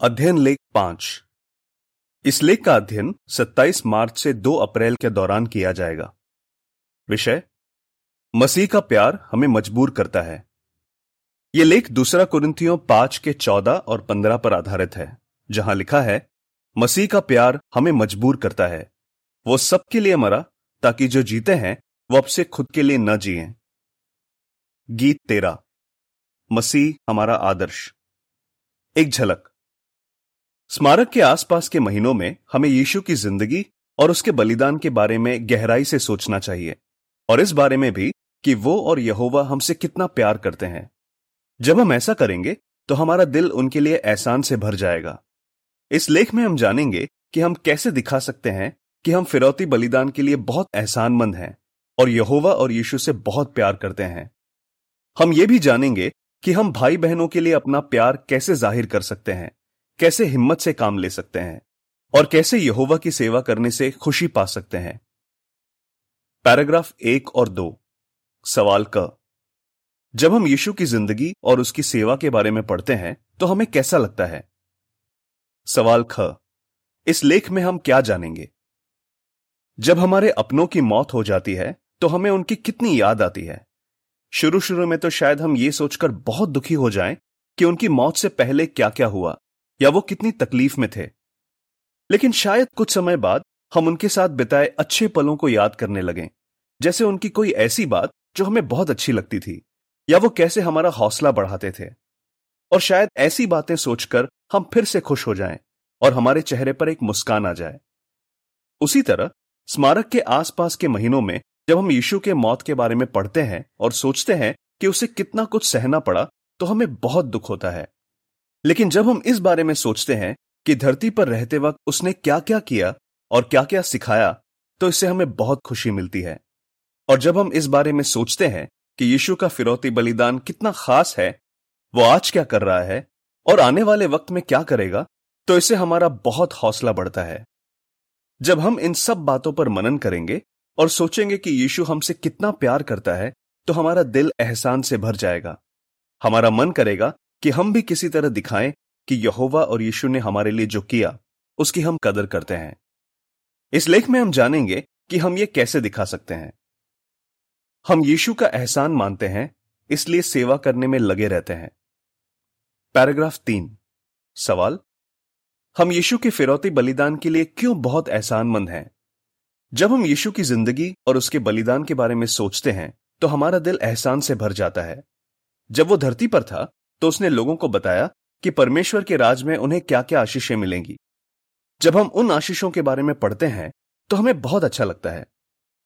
अध्ययन लेख पाँच। इस लेख का अध्ययन 27 मार्च से 2 अप्रैल के दौरान किया जाएगा। विषय, मसीह का प्यार हमें मजबूर करता है। यह लेख दूसरा कुरिंथियों पाँच के 14 और 15 पर आधारित है, जहाँ लिखा है, मसीह का प्यार हमें मजबूर करता है। वो सबके लिए मरा, ताकि जो जीते हैं, वो अब से खुद के लिए न जिए। गीत तेरा, मसीह हमारा आदर्श। एक झलक स्मारक के आसपास के महीनों में हमें यीशु की ज़िंदगी और उसके बलिदान के बारे में गहराई से सोचना चाहिए और इस बारे में भी कि वो और यहोवा हमसे कितना प्यार करते हैं। जब हम ऐसा करेंगे तो हमारा दिल उनके लिए एहसान से भर जाएगा। इस लेख में हम जानेंगे कि हम कैसे दिखा सकते हैं कि हम फिरौती बलिदान के लिए बहुत एहसानमंद हैं और यहोवा और यीशु से बहुत प्यार करते हैं। हम ये भी जानेंगे कि हम भाई बहनों के लिए अपना प्यार कैसे ज़ाहिर कर सकते हैं। कैसे हिम्मत से काम ले सकते हैं और कैसे यहोवा की सेवा करने से खुशी पा सकते हैं। पैराग्राफ एक और दो। सवाल क। जब हम यीशु की ज़िंदगी और उसकी सेवा के बारे में पढ़ते हैं तो हमें कैसा लगता है? सवाल ख। इस लेख में हम क्या जानेंगे? जब हमारे अपनों की मौत हो जाती है तो हमें उनकी कितनी याद आती है? शुरू शुरू में तो शायद हम ये सोचकर बहुत दुखी हो जाएँ कि उनकी मौत से पहले क्या क्या हुआ। या वो कितनी तकलीफ़ में थे। लेकिन शायद कुछ समय बाद हम उनके साथ बिताए अच्छे पलों को याद करने लगे। जैसे उनकी कोई ऐसी बात जो हमें बहुत अच्छी लगती थी, या वो कैसे हमारा हौसला बढ़ाते थे। और शायद ऐसी बातें सोचकर हम फिर से खुश हो जाएँ और हमारे चेहरे पर एक मुस्कान आ जाए। उसी तरह, स्मारक के आसपास के महीनों में जब हम यीशु के मौत के बारे में पढ़ते हैं और सोचते हैं कि उसे कितना कुछ सहना पड़ा तो हमें बहुत दुख होता है। लेकिन जब हम इस बारे में सोचते हैं कि धरती पर रहते वक्त उसने क्या क्या किया और क्या क्या सिखाया तो इससे हमें बहुत खुशी मिलती है। और जब हम इस बारे में सोचते हैं कि यीशु का फिरौती बलिदान कितना खास है, वो आज क्या कर रहा है और आने वाले वक्त में क्या करेगा तो इससे हमारा बहुत हौसला बढ़ता है। जब हम इन सब बातों पर मनन करेंगे और सोचेंगे कि यीशु हमसे कितना प्यार करता है तो हमारा दिल एहसान से भर जाएगा। हमारा मन करेगा कि हम भी किसी तरह दिखाएँ कि यहोवा और यीशु ने हमारे लिए जो किया, उसकी हम कदर करते हैं। इस लेख में हम जानेंगे कि हम ये कैसे दिखा सकते हैं। हम यीशु का एहसान मानते हैं, इसलिए सेवा करने में लगे रहते हैं। पैराग्राफ तीन। सवाल, हम यीशु के फिरौती बलिदान के लिए क्यों बहुत एहसानमंद हैं? जब हम यीशु की ज़िंदगी और उसके बलिदान के बारे में सोचते हैं तो हमारा दिल एहसान से भर जाता है। जब वो धरती पर था तो उसने लोगों को बताया कि परमेश्वर के राज में उन्हें क्या क्या आशीषें मिलेंगी। जब हम उन आशीषों के बारे में पढ़ते हैं तो हमें बहुत अच्छा लगता है।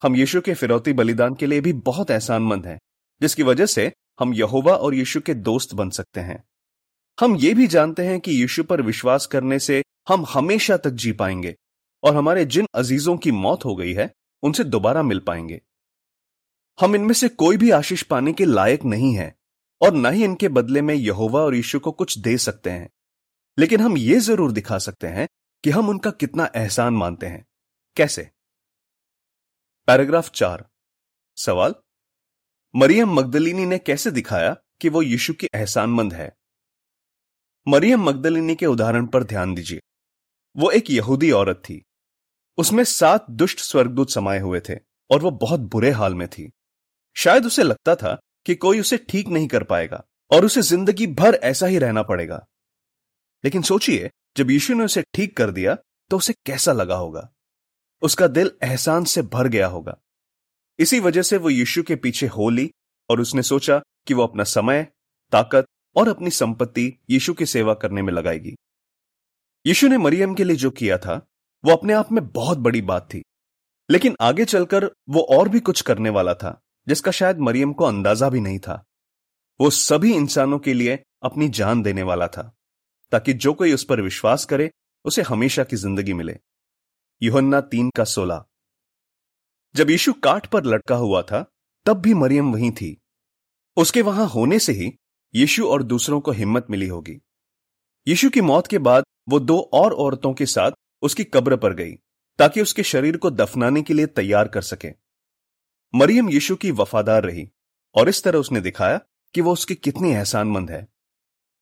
हम यीशु के फिरौती बलिदान के लिए भी बहुत एहसानमंद हैं, जिसकी वजह से हम यहोवा और यीशु के दोस्त बन सकते हैं। हम ये भी जानते हैं कि यीशु पर विश्वास करने से हम हमेशा तक जी पाएँगे, और हमारे जिन अजीजों की मौत हो गई है, उनसे दोबारा मिल पाएँगे। हम इनमें से कोई भी आशीष पाने के लायक नहीं है। और न ही इनके बदले में यहोवा और यीशु को कुछ दे सकते हैं। लेकिन हम ये ज़रूर दिखा सकते हैं कि हम उनका कितना एहसान मानते हैं। कैसे? पैराग्राफ चार। सवाल? मरियम मगदलिनी ने कैसे दिखाया कि वो यीशु की एहसानमंद है? मरियम मगदलिनी के उदाहरण पर ध्यान दीजिए। वो एक यहूदी औरत थी। उसमें सात दुष्ट स्वर्गदूत समाये हुए थे और वो बहुत बुरे हाल में थी। शायद उसे लगता था कि कोई उसे ठीक नहीं कर पाएगा और उसे ज़िंदगी भर ऐसा ही रहना पड़ेगा। लेकिन सोचिए, जब यीशु ने उसे ठीक कर दिया तो उसे कैसा लगा होगा? उसका दिल एहसान से भर गया होगा। इसी वजह से वो यीशु के पीछे हो ली और उसने सोचा कि वो अपना समय, ताकत और अपनी संपत्ति यीशु की सेवा करने में लगाएगी। यीशु ने मरियम के लिए जो किया था, वो अपने आप में बहुत बड़ी बात थी। लेकिन आगे चलकर वो और भी कुछ करने वाला था। जिसका शायद मरियम को अंदाज़ा भी नहीं था। वो सभी इंसानों के लिए अपनी जान देने वाला था, ताकि जो कोई उस पर विश्वास करे, उसे हमेशा की ज़िंदगी मिले। युहन्ना तीन का सोलह। जब यीशु काट पर लटका हुआ था, तब भी मरियम वहीं थी। उसके वहाँ होने से ही यीशु और दूसरों को हिम्मत मिली होगी। यीशु की मौत के बाद वो दो और औरतों के साथ उसकी कब्र पर गई, ताकि उसके शरीर को दफनाने के लिए तैयार कर सके। मरियम यीशु की वफादार रही और इस तरह उसने दिखाया कि वो उसकी कितनी एहसानमंद है।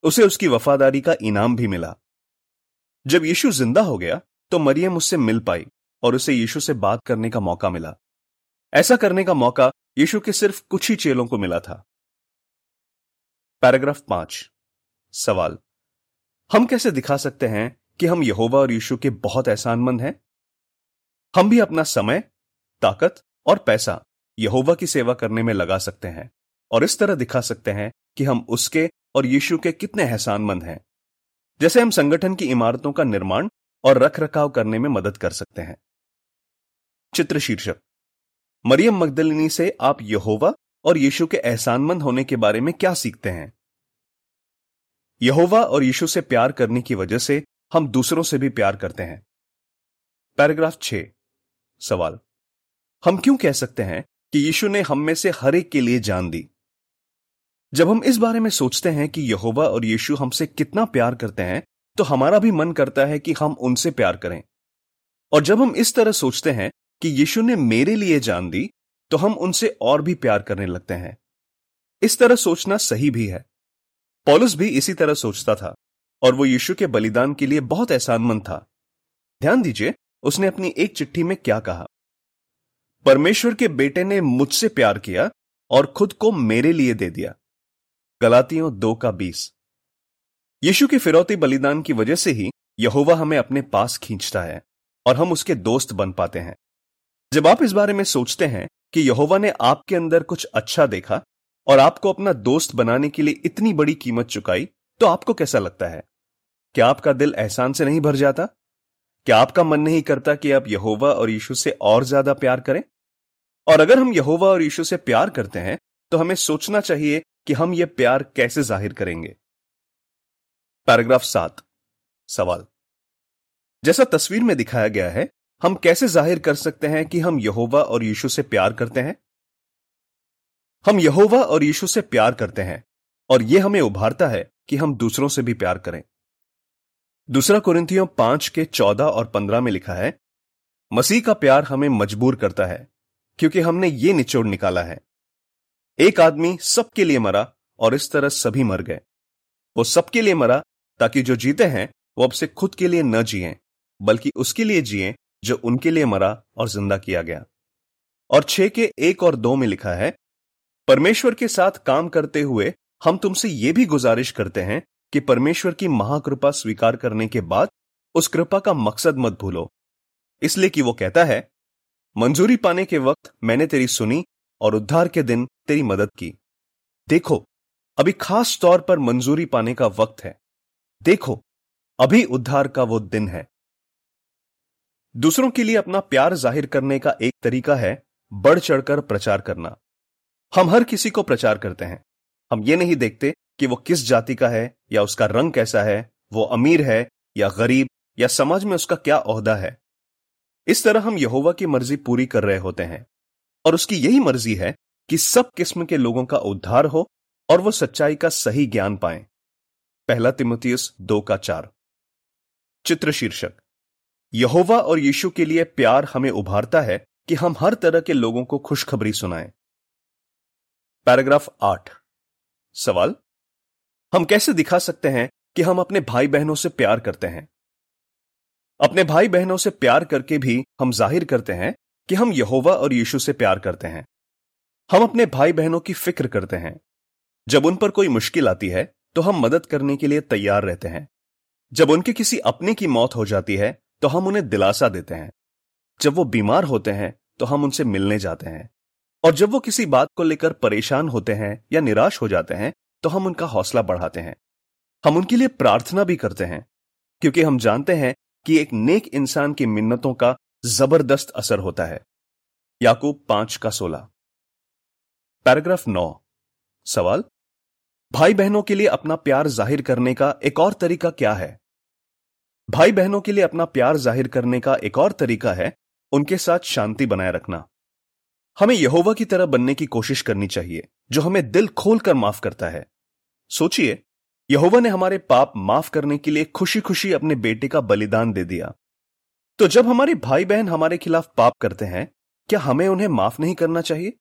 उसे उसकी वफादारी का इनाम भी मिला। जब यीशु ज़िंदा हो गया तो मरियम उससे मिल पाई और उसे यीशु से बात करने का मौका मिला। ऐसा करने का मौका यीशु के सिर्फ़ कुछ ही चेलों को मिला था। पैराग्राफ पाँच। सवाल। हम कैसे दिखा सकते हैं कि हम यहोवा और यीशु के बहुत एहसानमंद हैं? हम भी अपना समय, ताकत और पैसा यहोवा की सेवा करने में लगा सकते हैं और इस तरह दिखा सकते हैं कि हम उसके और यीशु के कितने एहसानमंद हैं। जैसे हम संगठन की इमारतों का निर्माण और रख रखाव करने में मदद कर सकते हैं। चित्र शीर्षक। मरियम मगदलिनी से आप यहोवा और यीशु के एहसानमंद होने के बारे में क्या सीखते हैं? यहोवा और यीशु से प्यार करने की वजह से हम दूसरों से भी प्यार करते हैं। पैराग्राफ छ सवाल। हम क्यों कह सकते हैं कि यीशु ने हम में से हर एक के लिए जान दी। जब हम इस बारे में सोचते हैं कि यहोवा और यीशु हमसे कितना प्यार करते हैं तो हमारा भी मन करता है कि हम उनसे प्यार करें। और जब हम इस तरह सोचते हैं कि यीशु ने मेरे लिए जान दी तो हम उनसे और भी प्यार करने लगते हैं। इस तरह सोचना सही भी है। पॉलुस भी इसी तरह सोचता था, और वो यीशु के बलिदान के लिए बहुत एहसानमंद था। ध्यान दीजिए, उसने अपनी एक चिट्ठी में क्या कहा। परमेश्वर के बेटे ने मुझसे प्यार किया और खुद को मेरे लिए दे दिया। गलातियों दो का बीस। यीशु के फिरौती बलिदान की वजह से ही यहोवा हमें अपने पास खींचता है और हम उसके दोस्त बन पाते हैं। जब आप इस बारे में सोचते हैं कि यहोवा ने आपके अंदर कुछ अच्छा देखा और आपको अपना दोस्त बनाने के लिए इतनी बड़ी कीमत चुकाई तो आपको कैसा लगता है? क्या आपका दिल एहसान से नहीं भर जाता? क्या आपका मन नहीं करता कि आप यहोवा और यीशु से और ज़्यादा प्यार करें? और अगर हम यहोवा और यीशु से प्यार करते हैं तो हमें सोचना चाहिए कि हम यह प्यार कैसे ज़ाहिर करेंगे। पैराग्राफ सात, सवाल। जैसा तस्वीर में दिखाया गया है, हम कैसे ज़ाहिर कर सकते हैं कि हम यहोवा और यीशु से प्यार करते हैं? हम यहोवा और यीशु से प्यार करते हैं, और यह हमें उभारता है कि हम दूसरों से भी प्यार करें। दूसरा कुरिंथियों पाँच के चौदह और पंद्रह में लिखा है, मसीह का प्यार हमें मजबूर करता है, क्योंकि हमने ये निचोड़ निकाला है। एक आदमी सबके लिए मरा और इस तरह सभी मर गए। वो सबके लिए मरा ताकि जो जीते हैं, वो अब से खुद के लिए न जिए, बल्कि उसके लिए जिए जो उनके लिए मरा और ज़िंदा किया गया। और छह के एक और दो में लिखा है, परमेश्वर के साथ काम करते हुए हम तुमसे यह भी गुजारिश करते हैं कि परमेश्वर की महाकृपा स्वीकार करने के बाद उस कृपा का मकसद मत भूलो। इसलिए कि वो कहता है, मंजूरी पाने के वक्त मैंने तेरी सुनी और उद्धार के दिन तेरी मदद की। देखो, अभी खास तौर पर मंजूरी पाने का वक्त है। देखो, अभी उद्धार का वो दिन है। दूसरों के लिए अपना प्यार ज़ाहिर करने का एक तरीका है, बढ़ चढ़कर प्रचार करना। हम हर किसी को प्रचार करते हैं। हम ये नहीं देखते कि वो किस जाति का है, या उसका रंग कैसा है, वो अमीर है, या गरीब, या समाज में उसका क्या ओहदा है। इस तरह हम यहोवा की मर्ज़ी पूरी कर रहे होते हैं। और उसकी यही मर्ज़ी है कि सब किस्म के लोगों का उद्धार हो और वो सच्चाई का सही ज्ञान पाए। पहला तिमुतियस दो का चार। चित्र शीर्षक यहोवा और यीशु के लिए प्यार हमें उभारता है कि हम हर तरह के लोगों को खुशखबरी सुनाएँ। पैराग्राफ आठ। सवाल? हम कैसे दिखा सकते हैं कि हम अपने भाई बहनों से प्यार करते हैं? अपने भाई बहनों से प्यार करके भी हम ज़ाहिर करते हैं कि हम यहोवा और यीशु से प्यार करते हैं। हम अपने भाई बहनों की फ़िक्र करते हैं। जब उन पर कोई मुश्किल आती है तो हम मदद करने के लिए तैयार रहते हैं। जब उनके किसी अपने की मौत हो जाती है तो हम उन्हें दिलासा देते हैं। जब वो बीमार होते हैं तो हम उनसे मिलने जाते हैं। और जब वो किसी बात को लेकर परेशान होते हैं या निराश हो जाते हैं तो हम उनका हौसला बढ़ाते हैं। हम उनके लिए प्रार्थना भी करते हैं, क्योंकि हम जानते हैं कि एक नेक इंसान की मिन्नतों का ज़बरदस्त असर होता है। याकूब पाँच का सोलह। पैराग्राफ नौ। सवाल? भाई बहनों के लिए अपना प्यार ज़ाहिर करने का एक और तरीका क्या है? भाई बहनों के लिए अपना प्यार ज़ाहिर करने का एक और तरीका है, उनके साथ शांति बनाए रखना। हमें यहोवा की तरह बनने की कोशिश करनी चाहिए। जो हमें दिल खोलकर माफ़ करता है। सोचिए, यहोवा ने हमारे पाप माफ़ करने के लिए खुशी खुशी अपने बेटे का बलिदान दे दिया। तो जब हमारे भाई बहन हमारे खिलाफ पाप करते हैं, क्या हमें उन्हें माफ़ नहीं करना चाहिए?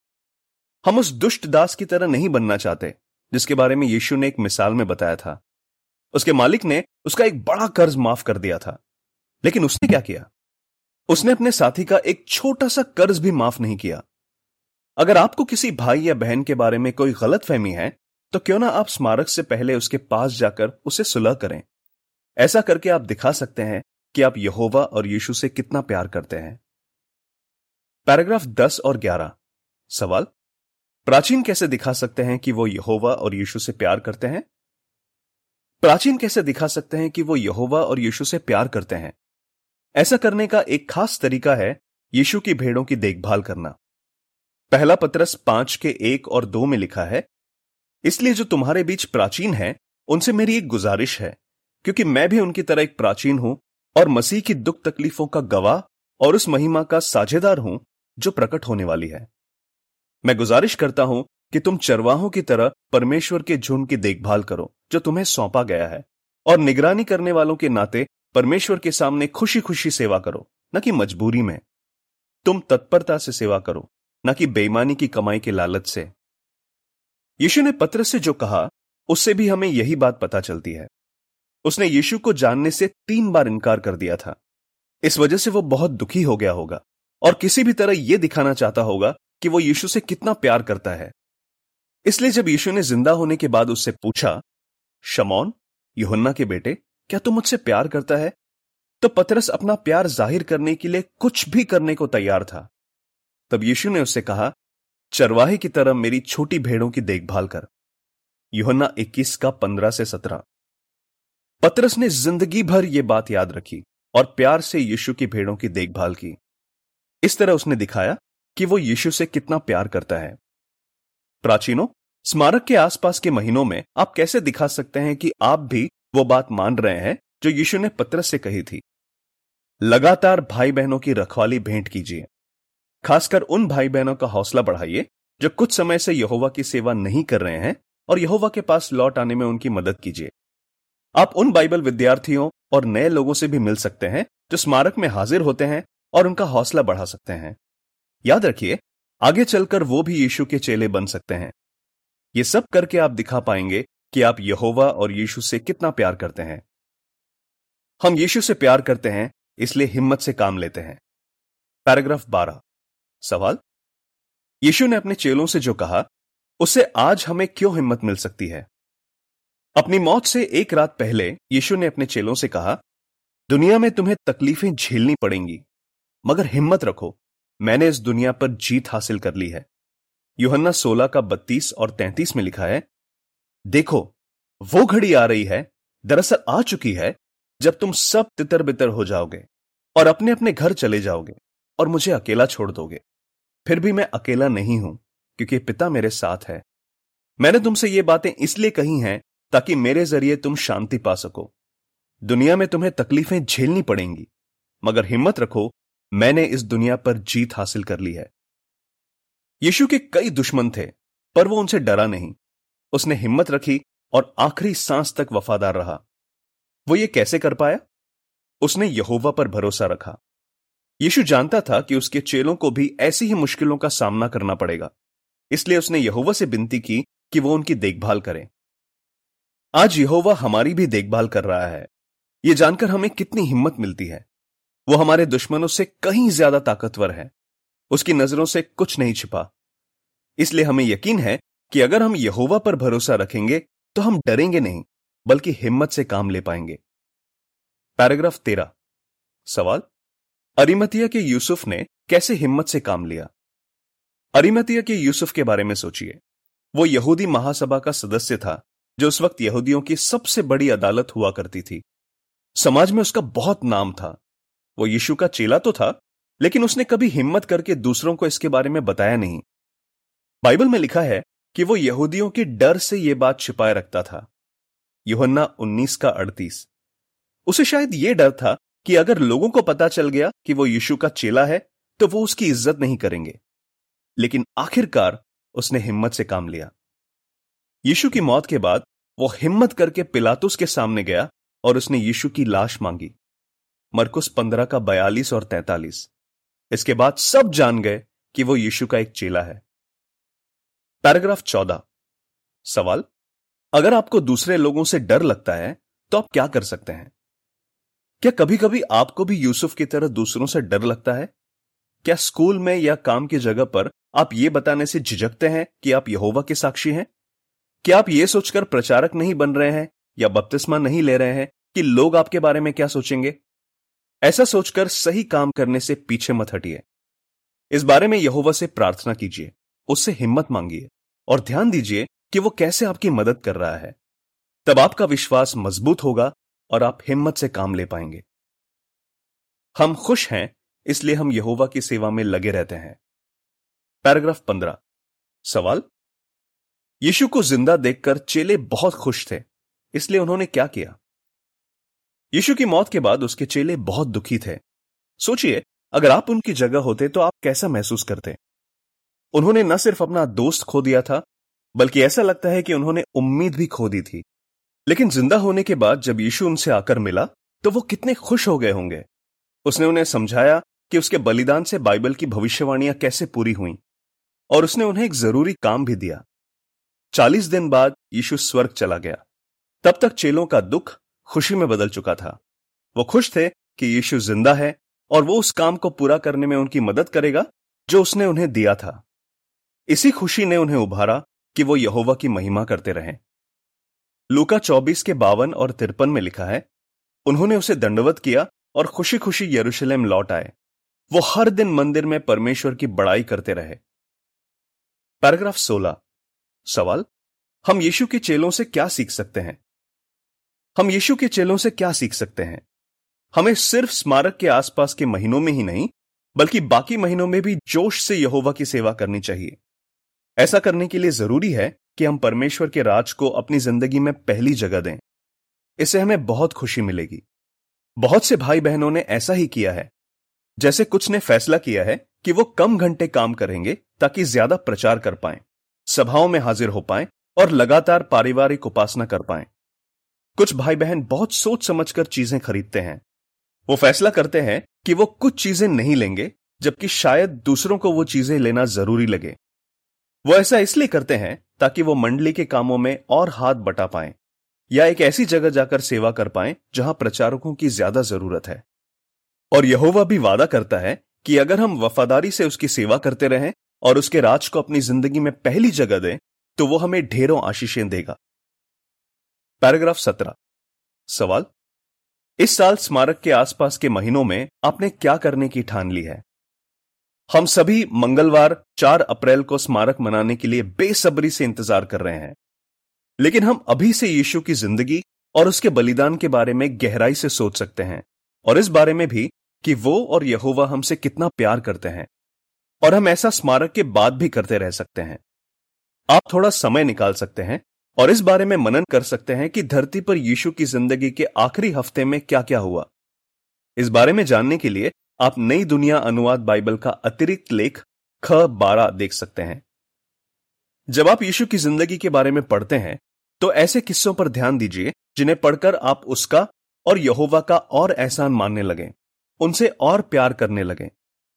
हम उस दुष्ट दास की तरह नहीं बनना चाहते, जिसके बारे में यीशु ने एक मिसाल में बताया था। उसके मालिक ने उसका एक बड़ा कर्ज माफ़ कर दिया था। लेकिन उसने क्या किया? उसने अपने साथी का एक छोटा सा कर्ज भी माफ़ नहीं किया। अगर आपको किसी भाई या बहन के बारे में कोई गलत फहमी है तो क्यों ना आप स्मारक से पहले उसके पास जाकर उसे सुलह करें। ऐसा करके आप दिखा सकते हैं कि आप यहोवा और यीशु से कितना प्यार करते हैं। पैराग्राफ 10 और 11 सवाल? प्राचीन कैसे दिखा सकते हैं कि वो यहोवा और यीशु से प्यार करते हैं? प्राचीन कैसे दिखा सकते हैं कि वो यहोवा और यीशु से प्यार करते हैं? ऐसा करने का एक खास तरीका है यीशु की भेड़ों की देखभाल करना। पहला पत्रस पाँच के एक और दो में लिखा है, इसलिए जो तुम्हारे बीच प्राचीन है, उनसे मेरी एक गुजारिश है, क्योंकि मैं भी उनकी तरह एक प्राचीन हूँ और मसीह की दुख तकलीफों का गवाह और उस महिमा का साझेदार हूँ जो प्रकट होने वाली है। मैं गुजारिश करता हूँ कि तुम चरवाहों की तरह परमेश्वर के झुंड की देखभाल करो, जो तुम्हें सौंपा गया है, और निगरानी करने वालों के नाते परमेश्वर के सामने खुशी खुशी सेवा करो, न कि मजबूरी में। तुम तत्परता से सेवा करो। न कि बेईमानी की कमाई के लालच से। यीशु ने पत्र से जो कहा, उससे भी हमें यही बात पता चलती है। उसने यीशु को जानने से तीन बार इनकार कर दिया था। इस वजह से वो बहुत दुखी हो गया होगा, और किसी भी तरह यह दिखाना चाहता होगा कि वो यीशु से कितना प्यार करता है। इसलिए जब यीशु ने ज़िंदा होने के बाद उससे पूछा, शमौन, युहन्ना के बेटे, क्या तू मुझसे प्यार करता है? तो पतरस अपना प्यार ज़ाहिर करने के लिए कुछ भी करने को तैयार था। तब यीशु ने उससे कहा, चरवाहे की तरह मेरी छोटी भेड़ों की देखभाल कर। युहन्ना 21 का 15 से 17 पतरस ने ज़िंदगी भर यह बात याद रखी और प्यार से यीशु की भेड़ों की देखभाल की। इस तरह उसने दिखाया कि वो यीशु से कितना प्यार करता है। प्राचीनों, स्मारक के आसपास के महीनों में आप कैसे दिखा सकते हैं कि आप भी वो बात मान रहे हैं जो यीशु ने पत्रस से कही थी? लगातार भाई बहनों की रखवाली भेंट कीजिए। खासकर उन भाई बहनों का हौसला बढ़ाइए, जो कुछ समय से यहोवा की सेवा नहीं कर रहे हैं और यहोवा के पास लौट आने में उनकी मदद कीजिए। आप उन बाइबल विद्यार्थियों और नए लोगों से भी मिल सकते हैं, जो स्मारक में हाजिर होते हैं और उनका हौसला बढ़ा सकते हैं। याद रखिए, आगे चलकर वो भी यीशु के चेले बन सकते हैं। ये सब करके आप दिखा पाएँगे कि आप यहोवा और यीशु से कितना प्यार करते हैं। हम यीशु से प्यार करते हैं, इसलिए हिम्मत से काम लेते हैं। पैराग्राफ 12 सवाल? यीशु ने अपने चेलों से जो कहा उससे आज हमें क्यों हिम्मत मिल सकती है? अपनी मौत से एक रात पहले यीशु ने अपने चेलों से कहा, दुनिया में तुम्हें तकलीफें झेलनी पड़ेंगी, मगर हिम्मत रखो, मैंने इस दुनिया पर जीत हासिल कर ली है। युहन्ना 16 का 32 और 33 में लिखा है, देखो, वो घड़ी आ रही है, दरअसल आ चुकी है, जब तुम सब तितर बितर हो जाओगे और अपने अपने घर चले जाओगे और मुझे अकेला छोड़ दोगे। फिर भी मैं अकेला नहीं हूँ, क्योंकि पिता मेरे साथ है। मैंने तुमसे ये बातें इसलिए कही हैं ताकि मेरे ज़रिए तुम शांति पा सको। दुनिया में तुम्हें तकलीफें झेलनी पड़ेंगी, मगर हिम्मत रखो, मैंने इस दुनिया पर जीत हासिल कर ली है। यीशु के कई दुश्मन थे, पर वो उनसे डरा नहीं। उसने हिम्मत रखी और आखिरी सांस तक वफादार रहा। वो ये कैसे कर पाया? उसने यहोवा पर भरोसा रखा। यीशु जानता था कि उसके चेलों को भी ऐसी ही मुश्किलों का सामना करना पड़ेगा। इसलिए उसने यहोवा से विनती की कि वो उनकी देखभाल करें। आज यहोवा हमारी भी देखभाल कर रहा है। यह जानकर हमें कितनी हिम्मत मिलती है। वो हमारे दुश्मनों से कहीं ज़्यादा ताकतवर है। उसकी नज़रों से कुछ नहीं छिपा। इसलिए हमें यकीन है कि अगर हम यहोवा पर भरोसा रखेंगे तो हम डरेंगे नहीं, बल्कि हिम्मत से काम ले पाएँगे। पैराग्राफ तेरह। सवाल? अरिमतिया के यूसुफ ने कैसे हिम्मत से काम लिया? अरिमतिया के यूसुफ के बारे में सोचिए। वो यहूदी महासभा का सदस्य था, जो उस वक्त यहूदियों की सबसे बड़ी अदालत हुआ करती थी। समाज में उसका बहुत नाम था। वो यीशु का चेला तो था, लेकिन उसने कभी हिम्मत करके दूसरों को इसके बारे में बताया नहीं। बाइबल में लिखा है कि वो यहूदियों के डर से यह बात छिपाए रखता था। युहन्ना उन्नीस का अड़तीस। उसे शायद यह डर था कि अगर लोगों को पता चल गया कि वो यीशु का चेला है तो वो उसकी इज़्ज़त नहीं करेंगे। लेकिन आखिरकार उसने हिम्मत से काम लिया। यीशु की मौत के बाद वो हिम्मत करके पिलातुस के सामने गया और उसने यीशु की लाश मांगी। मरकुस पंद्रह का बयालीस और तैतालीस। इसके बाद सब जान गए कि वो यीशु का एक चेला है। पैराग्राफ चौदह। सवाल, अगर आपको दूसरे लोगों से डर लगता है तो आप क्या कर सकते हैं? क्या कभी कभी आपको भी यूसुफ की तरह दूसरों से डर लगता है? क्या स्कूल में या काम की जगह पर आप ये बताने से झिझकते हैं कि आप यहोवा के साक्षी हैं? क्या आप ये सोचकर प्रचारक नहीं बन रहे हैं या बपतिस्मा नहीं ले रहे हैं कि लोग आपके बारे में क्या सोचेंगे? ऐसा सोचकर सही काम करने से पीछे मत हटिए। इस बारे में यहोवा से प्रार्थना कीजिए, उससे हिम्मत मांगिए और ध्यान दीजिए कि वो कैसे आपकी मदद कर रहा है। तब आपका विश्वास मज़बूत होगा और आप हिम्मत से काम ले पाएँगे। हम खुश हैं, इसलिए हम यहोवा की सेवा में लगे रहते हैं। पैराग्राफ पंद्रह। सवाल? यीशु को ज़िंदा देखकर चेले बहुत खुश थे, इसलिए उन्होंने क्या किया? यीशु की मौत के बाद उसके चेले बहुत दुखी थे। सोचिए, अगर आप उनकी जगह होते तो आप कैसा महसूस करते? उन्होंने न सिर्फ़ अपना दोस्त खो दिया था, बल्कि ऐसा लगता है कि उन्होंने उम्मीद भी खो दी थी। लेकिन ज़िंदा होने के बाद जब यीशु उनसे आकर मिला तो वो कितने खुश हो गए होंगे। उसने उन्हें समझाया कि उसके बलिदान से बाइबल की भविष्यवाणियाँ कैसे पूरी हुई, और उसने उन्हें एक ज़रूरी काम भी दिया। चालीस दिन बाद यीशु स्वर्ग चला गया। तब तक चेलों का दुख खुशी में बदल चुका था। वो खुश थे कि यीशु ज़िंदा है, और वो उस काम को पूरा करने में उनकी मदद करेगा, जो उसने उन्हें दिया था। इसी खुशी ने उन्हें उभारा कि वो यहोवा की महिमा करते रहें। लूका चौबीस के बावन और तिरपन में लिखा है, उन्होंने उसे दंडवत किया और खुशी खुशी यरूशलेम लौट आए। वो हर दिन मंदिर में परमेश्वर की बड़ाई करते रहे। पैराग्राफ 16 सवाल, हम यीशु के चेलों से क्या सीख सकते हैं? हम यीशु के चेलों से क्या सीख सकते हैं? हमें सिर्फ़ स्मारक के आसपास के महीनों में ही नहीं, बल्कि बाकी महीनों में भी जोश से यहोवा की सेवा करनी चाहिए। ऐसा करने के लिए ज़रूरी है कि हम परमेश्वर के राज को अपनी ज़िंदगी में पहली जगह दें। इससे हमें बहुत खुशी मिलेगी। बहुत से भाई बहनों ने ऐसा ही किया है। जैसे कुछ ने फैसला किया है कि वो कम घंटे काम करेंगे ताकि ज़्यादा प्रचार कर पाए, सभाओं में हाजिर हो पाए और लगातार पारिवारिक उपासना कर पाए। कुछ भाई बहन बहुत सोच समझकर चीज़ें खरीदते हैं। वो फैसला करते हैं कि वो कुछ चीज़ें नहीं लेंगे, जबकि शायद दूसरों को वो चीज़ें लेना ज़रूरी लगे। वो ऐसा इसलिए करते हैं ताकि वो मंडली के कामों में और हाथ बटा पाए, या एक ऐसी जगह जाकर सेवा कर पाए जहाँ प्रचारकों की ज़्यादा ज़रूरत है। और यहोवा भी वादा करता है कि अगर हम वफादारी से उसकी सेवा करते रहें और उसके राज को अपनी ज़िंदगी में पहली जगह दें तो वो हमें ढेरों आशीषें देगा। पैराग्राफ सत्रह। सवाल? इस साल स्मारक के आसपास के महीनों में आपने क्या करने की ठान ली है? हम सभी मंगलवार 4 अप्रैल को स्मारक मनाने के लिए बेसब्री से इंतज़ार कर रहे हैं। लेकिन हम अभी से यीशु की ज़िंदगी और उसके बलिदान के बारे में गहराई से सोच सकते हैं और इस बारे में भी कि वो और यहोवा हमसे कितना प्यार करते हैं और हम ऐसा स्मारक के बाद भी करते रह सकते हैं। आप थोड़ा समय निकाल सकते हैं और इस बारे में मनन कर सकते हैं कि धरती पर यीशु की ज़िंदगी के आखिरी हफ़्ते में क्या क्या हुआ। इस बारे में जानने के लिए आप नई दुनिया अनुवाद बाइबल का अतिरिक्त लेख ख बारह देख सकते हैं। जब आप यीशु की ज़िंदगी के बारे में पढ़ते हैं तो ऐसे किस्सों पर ध्यान दीजिए, जिन्हें पढ़कर आप उसका और यहोवा का और एहसान मानने लगे, उनसे और प्यार करने लगे।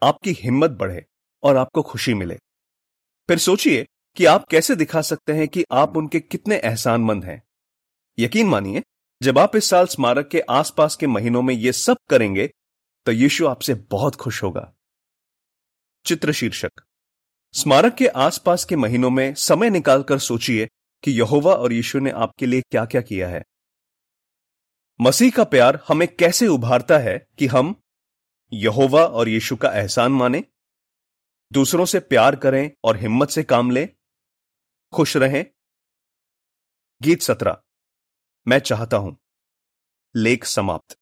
आपकी हिम्मत बढ़े और आपको खुशी मिले। फिर सोचिए कि आप कैसे दिखा सकते हैं कि आप उनके कितने एहसानमंद हैं। यकीन मानिए, जब आप इस साल स्मारक के आसपास के महीनों में ये सब करेंगे तो यीशु आपसे बहुत खुश होगा। चित्र शीर्षक स्मारक के आसपास के महीनों में समय निकालकर सोचिए कि यहोवा और यीशु ने आपके लिए क्या क्या किया है। मसीह का प्यार हमें कैसे उभारता है कि हम यहोवा और यीशु का एहसान माने, दूसरों से प्यार करें और हिम्मत से काम लें, खुश रहें। गीत सत्रह। मैं चाहता हूँ। लेख समाप्त।